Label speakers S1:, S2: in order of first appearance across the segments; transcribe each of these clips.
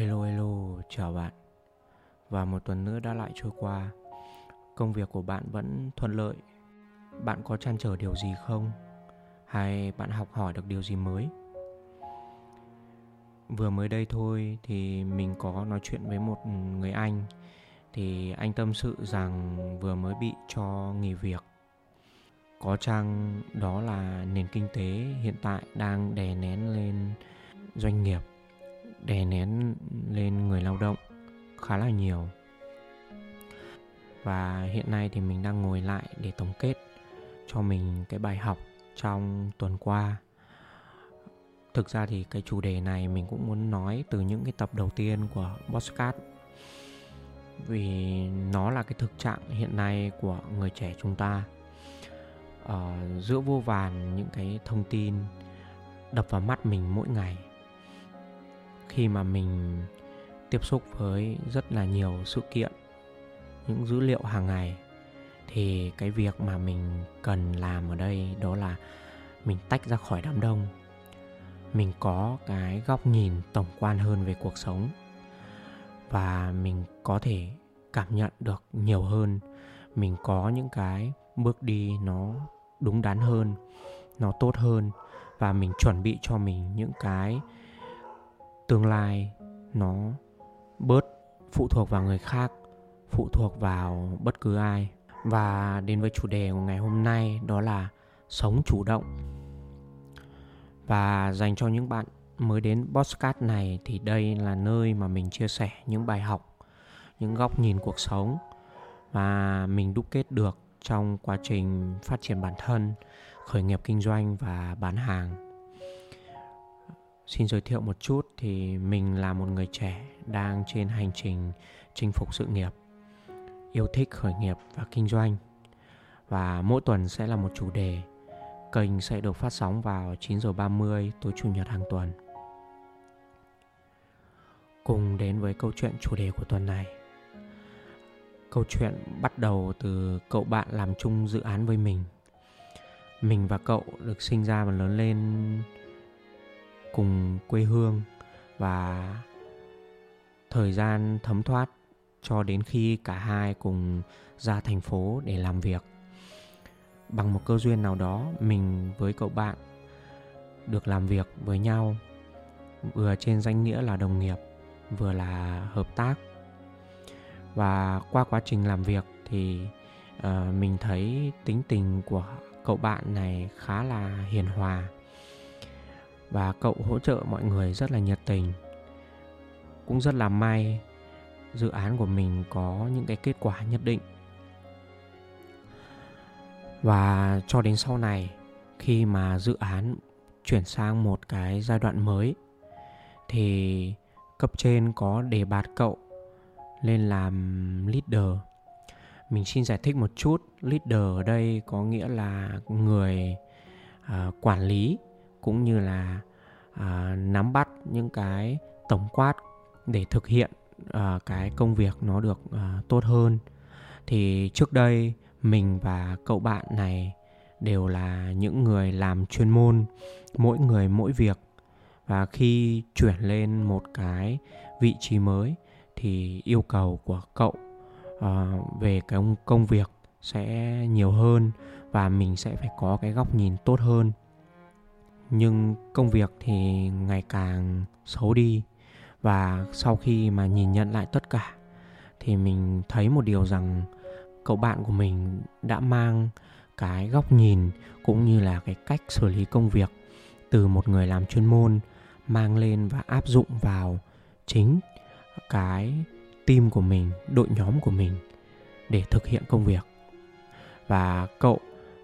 S1: Hello hello, chào bạn. Và một tuần nữa đã lại trôi qua. Công việc của bạn vẫn thuận lợi. Bạn có trăn trở điều gì không? Hay bạn học hỏi được điều gì mới? Vừa mới đây thôi thì mình có nói chuyện với một người anh thì anh tâm sự rằng vừa mới bị cho nghỉ việc. Có chăng đó là nền kinh tế hiện tại đang đè nén lên doanh nghiệp đè nén lên người lao động khá là nhiều. Và hiện nay thì mình đang ngồi lại để tổng kết cho mình cái bài học trong tuần qua. Thực ra thì cái chủ đề này mình cũng muốn nói từ những cái tập đầu tiên của Bosscat vì nó là cái thực trạng hiện nay của người trẻ chúng ta. Ở giữa vô vàn những cái thông tin đập vào mắt mình mỗi ngày khi mà mình tiếp xúc với rất là nhiều sự kiện, những dữ liệu hàng ngày, thì cái việc mà mình cần làm ở đây đó là mình tách ra khỏi đám đông. Mình có cái góc nhìn tổng quan hơn về cuộc sống và mình có thể cảm nhận được nhiều hơn. Mình có những cái bước đi nó đúng đắn hơn, nó tốt hơn và mình chuẩn bị cho mình những cái tương lai nó bớt phụ thuộc vào người khác, phụ thuộc vào bất cứ ai. Và đến với chủ đề của ngày hôm nay đó là sống chủ động. Và dành cho những bạn mới đến Bosscat này thì đây là nơi mà mình chia sẻ những bài học, những góc nhìn cuộc sống mà mình đúc kết được trong quá trình phát triển bản thân, khởi nghiệp kinh doanh và bán hàng. Xin giới thiệu một chút thì mình là một người trẻ đang trên hành trình chinh phục sự nghiệp, yêu thích khởi nghiệp và kinh doanh. Và mỗi tuần sẽ là một chủ đề. Kênh sẽ được phát sóng vào 9 giờ 30 tối chủ nhật hàng tuần. Cùng đến với câu chuyện chủ đề của tuần này. Câu chuyện bắt đầu từ cậu bạn làm chung dự án với mình. Mình và cậu được sinh ra và lớn lên cùng quê hương và thời gian thấm thoát cho đến khi cả hai cùng ra thành phố để làm việc. Bằng một cơ duyên nào đó mình với cậu bạn được làm việc với nhau vừa trên danh nghĩa là đồng nghiệp vừa là hợp tác. Và qua quá trình làm việc thì uh, mình thấy tính tình của cậu bạn này khá là hiền hòa và cậu hỗ trợ mọi người rất là nhiệt tình. Cũng rất là may dự án của mình có những cái kết quả nhất định. Và cho đến sau này khi mà dự án chuyển sang một cái giai đoạn mới thì cấp trên có đề bạt cậu lên làm leader. Mình xin giải thích một chút leader ở đây có nghĩa là người uh, quản lý cũng như là à, nắm bắt những cái tổng quát để thực hiện à, cái công việc nó được à, tốt hơn. Thì trước đây mình và cậu bạn này đều là những người làm chuyên môn mỗi người mỗi việc. Và khi chuyển lên một cái vị trí mới thì yêu cầu của cậu uh, về cái công việc sẽ nhiều hơn và mình sẽ phải có cái góc nhìn tốt hơn nhưng công việc thì ngày càng xấu đi. Và sau khi mà nhìn nhận lại tất cả, thì mình thấy một điều rằng cậu bạn của mình đã mang cái góc nhìn cũng như là cái cách xử lý công việc từ một người làm chuyên môn, mang lên và áp dụng vào chính cái team của mình, đội nhóm của mình để thực hiện công việc. Và cậu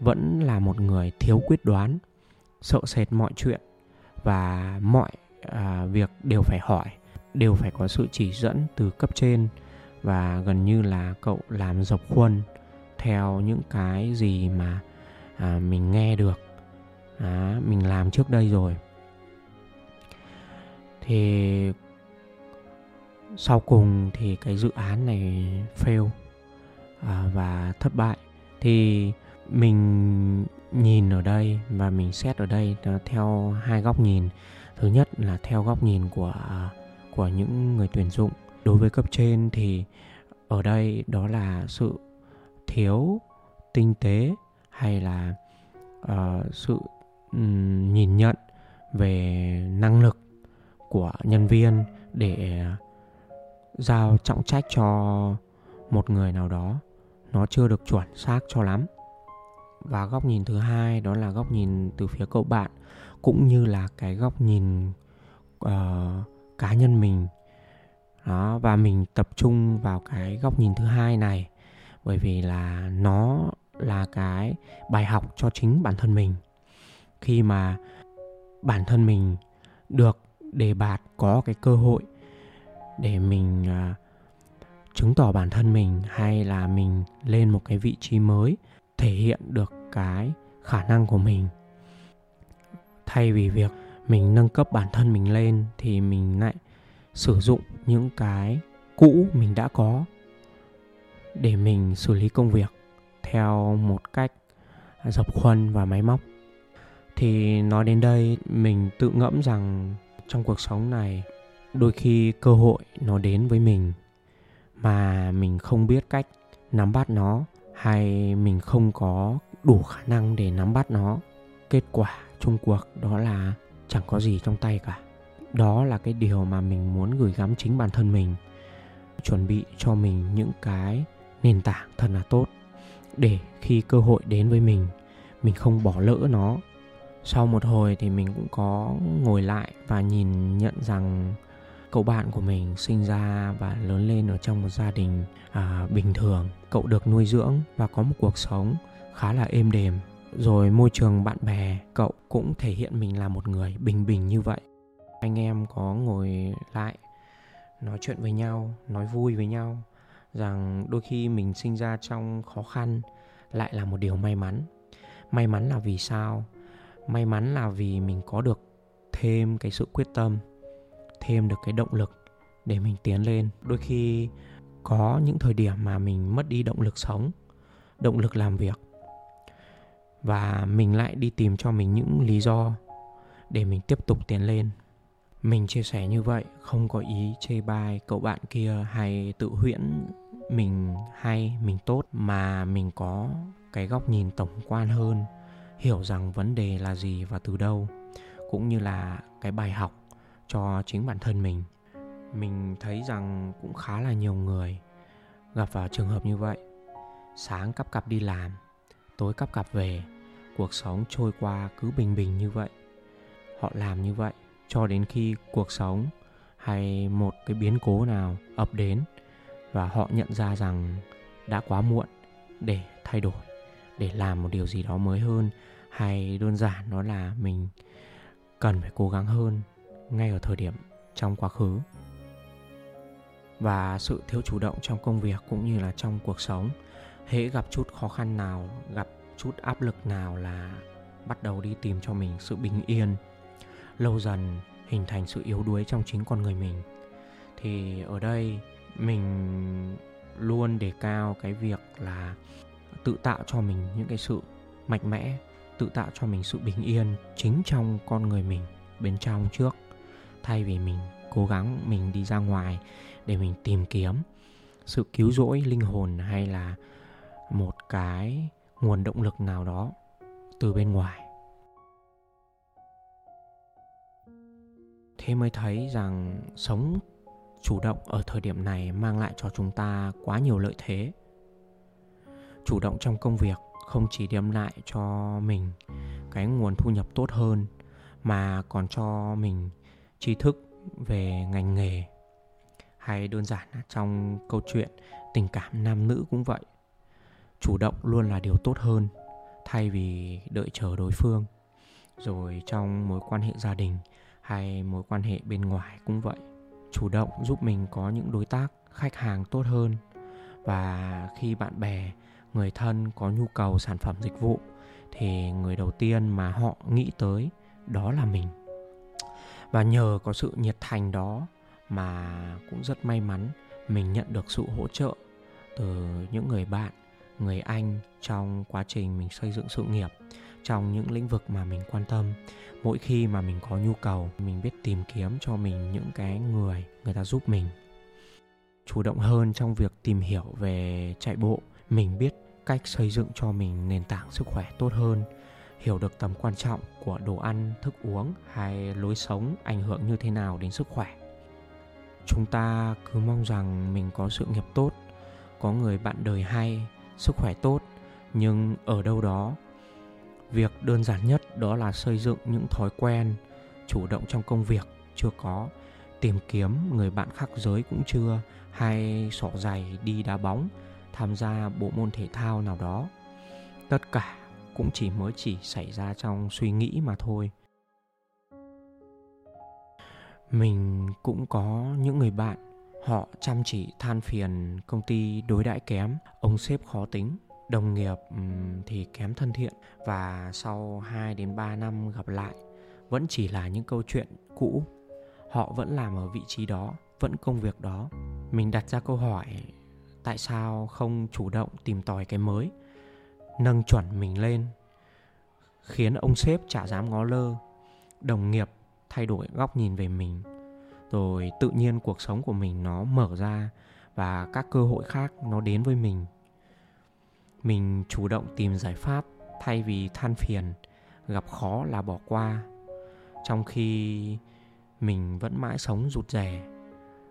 S1: vẫn là một người thiếu quyết đoán sợ sệt mọi chuyện và mọi à, việc đều phải hỏi đều phải có sự chỉ dẫn từ cấp trên và gần như là cậu làm dọc khuôn theo những cái gì mà à, mình nghe được à, mình làm trước đây rồi. Thì sau cùng thì cái dự án này fail à, và thất bại. Thì mình nhìn ở đây và mình xét ở đây theo hai góc nhìn. Thứ nhất là theo góc nhìn của của những người tuyển dụng. Đối với cấp trên thì ở đây đó là sự thiếu tinh tế hay là uh, sự um, nhìn nhận về năng lực của nhân viên để giao trọng trách cho một người nào đó. Nó chưa được chuẩn xác cho lắm và góc nhìn thứ hai đó là góc nhìn từ phía cậu bạn cũng như là cái góc nhìn uh, cá nhân mình. Đó và mình tập trung vào cái góc nhìn thứ hai này bởi vì là nó là cái bài học cho chính bản thân mình. Khi mà bản thân mình được đề bạt có cái cơ hội để mình uh, chứng tỏ bản thân mình hay là mình lên một cái vị trí mới thể hiện được cái khả năng của mình. Thay vì việc mình nâng cấp bản thân mình lên thì mình lại sử dụng những cái cũ mình đã có để mình xử lý công việc theo một cách dập khuân và máy móc. Thì nói đến đây, mình tự ngẫm rằng trong cuộc sống này, đôi khi cơ hội nó đến với mình mà mình không biết cách nắm bắt nó hay mình không có đủ khả năng để nắm bắt nó? Kết quả chung cuộc đó là chẳng có gì trong tay cả. Đó là cái điều mà mình muốn gửi gắm chính bản thân mình. Chuẩn bị cho mình những cái nền tảng thật là tốt để khi cơ hội đến với mình mình không bỏ lỡ nó. Sau một hồi thì mình cũng có ngồi lại và nhìn nhận rằng cậu bạn của mình sinh ra và lớn lên ở trong một gia đình à, bình thường. Cậu được nuôi dưỡng và có một cuộc sống khá là êm đềm. Rồi môi trường bạn bè cậu cũng thể hiện mình là một người bình bình như vậy. Anh em có ngồi lại nói chuyện với nhau nói vui với nhau rằng đôi khi mình sinh ra trong khó khăn lại là một điều may mắn. May mắn là vì sao? May mắn là vì mình có được thêm cái sự quyết tâm thêm được cái động lực để mình tiến lên. Đôi khi có những thời điểm mà mình mất đi động lực sống, động lực làm việc và mình lại đi tìm cho mình những lý do để mình tiếp tục tiến lên. Mình chia sẻ như vậy, không có ý chê bai cậu bạn kia hay tự huyễn mình hay mình tốt, mà mình có cái góc nhìn tổng quan hơn, hiểu rằng vấn đề là gì và từ đâu, cũng như là cái bài học cho chính bản thân mình. Mình thấy rằng cũng khá là nhiều người gặp vào trường hợp như vậy. Sáng cắp cặp đi làm, tối cắp cặp về, cuộc sống trôi qua cứ bình bình như vậy. Họ làm như vậy cho đến khi cuộc sống hay một cái biến cố nào ập đến và họ nhận ra rằng đã quá muộn để thay đổi, để làm một điều gì đó mới hơn hay đơn giản nó là mình cần phải cố gắng hơn ngay ở thời điểm trong quá khứ. Và sự thiếu chủ động trong công việc cũng như là trong cuộc sống, hễ gặp chút khó khăn nào, gặp chút áp lực nào là bắt đầu đi tìm cho mình sự bình yên, lâu dần hình thành sự yếu đuối trong chính con người mình. Thì ở đây mình luôn đề cao cái việc là tự tạo cho mình những cái sự mạnh mẽ, tự tạo cho mình sự bình yên chính trong con người mình, bên trong trước thay vì mình cố gắng mình đi ra ngoài để mình tìm kiếm sự cứu rỗi linh hồn hay là một cái nguồn động lực nào đó từ bên ngoài. Thế mới thấy rằng sống chủ động ở thời điểm này mang lại cho chúng ta quá nhiều lợi thế. Chủ động trong công việc không chỉ đem lại cho mình cái nguồn thu nhập tốt hơn mà còn cho mình tri thức về ngành nghề hay đơn giản là trong câu chuyện tình cảm nam nữ cũng vậy. Chủ động luôn là điều tốt hơn, thay vì đợi chờ đối phương. Rồi trong mối quan hệ gia đình hay mối quan hệ bên ngoài cũng vậy. Chủ động giúp mình có những đối tác, khách hàng tốt hơn. Và khi bạn bè, người thân có nhu cầu sản phẩm dịch vụ, thì người đầu tiên mà họ nghĩ tới đó là mình và nhờ có sự nhiệt thành đó mà cũng rất may mắn mình nhận được sự hỗ trợ từ những người bạn, người anh trong quá trình mình xây dựng sự nghiệp, trong những lĩnh vực mà mình quan tâm. Mỗi khi mà mình có nhu cầu, mình biết tìm kiếm cho mình những cái người người ta giúp mình. Chủ động hơn trong việc tìm hiểu về chạy bộ, mình biết cách xây dựng cho mình nền tảng sức khỏe tốt hơn hiểu được tầm quan trọng của đồ ăn, thức uống hay lối sống ảnh hưởng như thế nào đến sức khỏe. Chúng ta cứ mong rằng mình có sự nghiệp tốt, có người bạn đời hay, sức khỏe tốt, nhưng ở đâu đó, việc đơn giản nhất đó là xây dựng những thói quen, chủ động trong công việc chưa có, tìm kiếm người bạn khác giới cũng chưa, hay xỏ giày đi đá bóng, tham gia bộ môn thể thao nào đó. Tất cả cũng chỉ mới chỉ xảy ra trong suy nghĩ mà thôi. Mình cũng có những người bạn, họ chăm chỉ than phiền công ty đối đãi kém, ông sếp khó tính, đồng nghiệp thì kém thân thiện và sau 2 đến 3 năm gặp lại, vẫn chỉ là những câu chuyện cũ. Họ vẫn làm ở vị trí đó, vẫn công việc đó. Mình đặt ra câu hỏi, tại sao không chủ động tìm tòi cái mới? Nâng chuẩn mình lên, khiến ông sếp chả dám ngó lơ. Đồng nghiệp thay đổi góc nhìn về mình, rồi tự nhiên cuộc sống của mình nó mở ra và các cơ hội khác nó đến với mình. Mình chủ động tìm giải pháp thay vì than phiền, gặp khó là bỏ qua. Trong khi mình vẫn mãi sống rụt rè,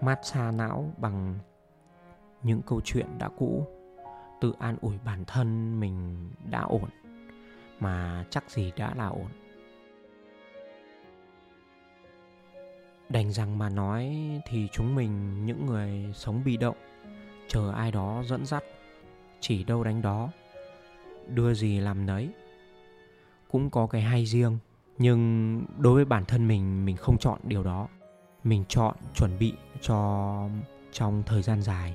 S1: mát xa não bằng những câu chuyện đã cũ tự an ủi bản thân mình đã ổn, mà chắc gì đã là ổn. Đành rằng mà nói thì chúng mình, những người sống bị động, chờ ai đó dẫn dắt, chỉ đâu đánh đó, đưa gì làm nấy. Cũng có cái hay riêng, nhưng đối với bản thân mình mình không chọn điều đó. Mình chọn chuẩn bị cho trong thời gian dài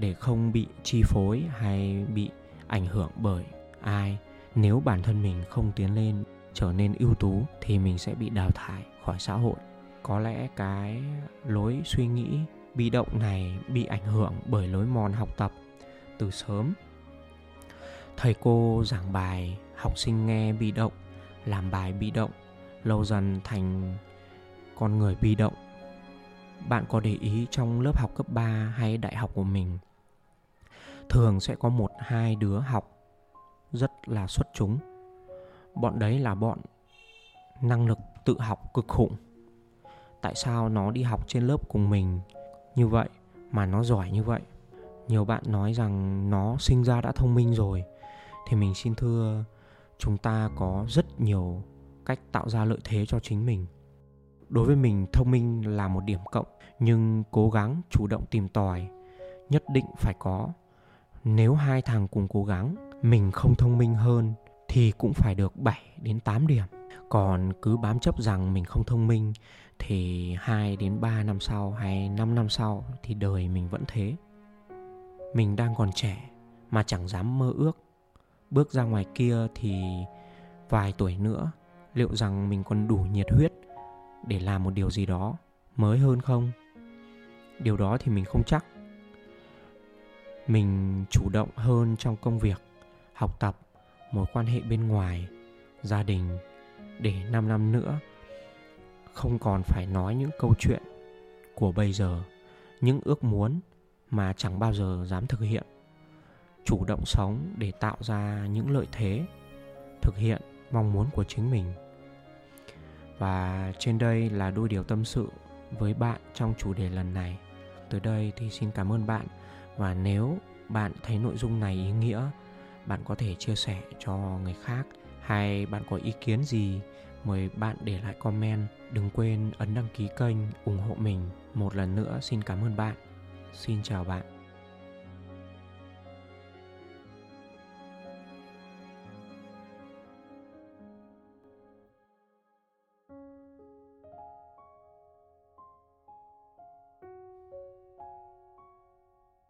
S1: để không bị chi phối hay bị ảnh hưởng bởi ai. Nếu bản thân mình không tiến lên, trở nên ưu tú, thì mình sẽ bị đào thải khỏi xã hội. Có lẽ cái lối suy nghĩ bị động này bị ảnh hưởng bởi lối mòn học tập từ sớm. Thầy cô giảng bài, học sinh nghe bị động, làm bài bị động, lâu dần thành con người bị động. Bạn có để ý trong lớp học cấp 3 hay đại học của mình thường sẽ có một, hai đứa học rất là xuất chúng. Bọn đấy là bọn năng lực tự học cực khủng. Tại sao nó đi học trên lớp cùng mình như vậy mà nó giỏi như vậy? Nhiều bạn nói rằng nó sinh ra đã thông minh rồi, thì mình xin thưa chúng ta có rất nhiều cách tạo ra lợi thế cho chính mình. Đối với mình, thông minh là một điểm cộng, nhưng cố gắng chủ động tìm tòi nhất định phải có nếu hai thằng cùng cố gắng, mình không thông minh hơn thì cũng phải được 7 đến 8 điểm. Còn cứ bám chấp rằng mình không thông minh thì 2 đến 3 năm sau hay 5 năm sau thì đời mình vẫn thế. Mình đang còn trẻ mà chẳng dám mơ ước. Bước ra ngoài kia thì vài tuổi nữa, liệu rằng mình còn đủ nhiệt huyết để làm một điều gì đó mới hơn không? Điều đó thì mình không chắc. Mình chủ động hơn trong công việc, học tập, mối quan hệ bên ngoài, gia đình để 5 năm nữa không còn phải nói những câu chuyện của bây giờ, những ước muốn mà chẳng bao giờ dám thực hiện. Chủ động sống để tạo ra những lợi thế, thực hiện mong muốn của chính mình. Và trên đây là đôi điều tâm sự với bạn trong chủ đề lần này. Từ đây thì xin cảm ơn bạn và nếu bạn thấy nội dung này ý nghĩa, bạn có thể chia sẻ cho người khác. Hay bạn có ý kiến gì mời bạn để lại comment. Đừng quên ấn đăng ký kênh ủng hộ mình. Một lần nữa xin cảm ơn bạn. Xin chào bạn.